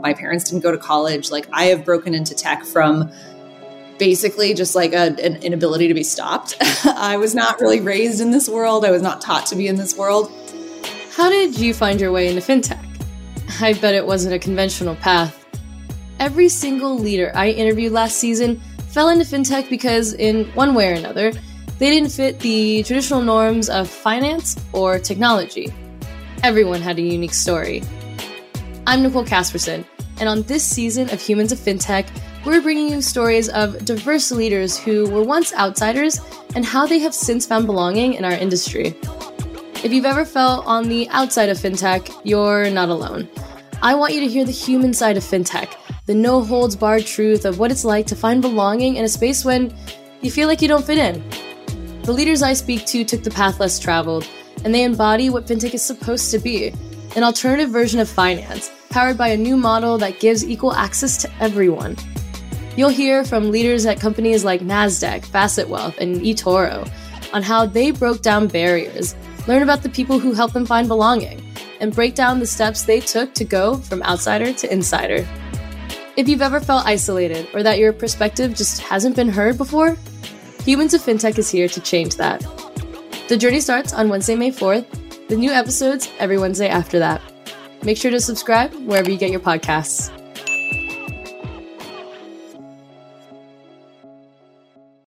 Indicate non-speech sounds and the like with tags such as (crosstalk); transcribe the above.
My parents didn't go to college. Like, I have broken into tech from basically just like a, an inability to be stopped. (laughs) I was not really raised in this world, I was not taught to be in this world. How did you find your way into fintech? I bet it wasn't a conventional path. Every single leader I interviewed last season fell into fintech because, in one way or another, they didn't fit the traditional norms of finance or technology. Everyone had a unique story. I'm Nicole Casperson, and on this season of Humans of FinTech, we're bringing you stories of diverse leaders who were once outsiders and how they have since found belonging in our industry. If you've ever felt on the outside of FinTech, you're not alone. I want you to hear the human side of FinTech, the no holds barred truth of what it's like to find belonging in a space when you feel like you don't fit in. The leaders I speak to took the path less traveled, and they embody what FinTech is supposed to be an alternative version of finance powered by a new model that gives equal access to everyone. You'll hear from leaders at companies like NASDAQ, Facet Wealth, and eToro on how they broke down barriers, learn about the people who helped them find belonging, and break down the steps they took to go from outsider to insider. If you've ever felt isolated or that your perspective just hasn't been heard before, Humans of FinTech is here to change that. The journey starts on Wednesday, May 4th, the new episodes every Wednesday after that. Make sure to subscribe wherever you get your podcasts.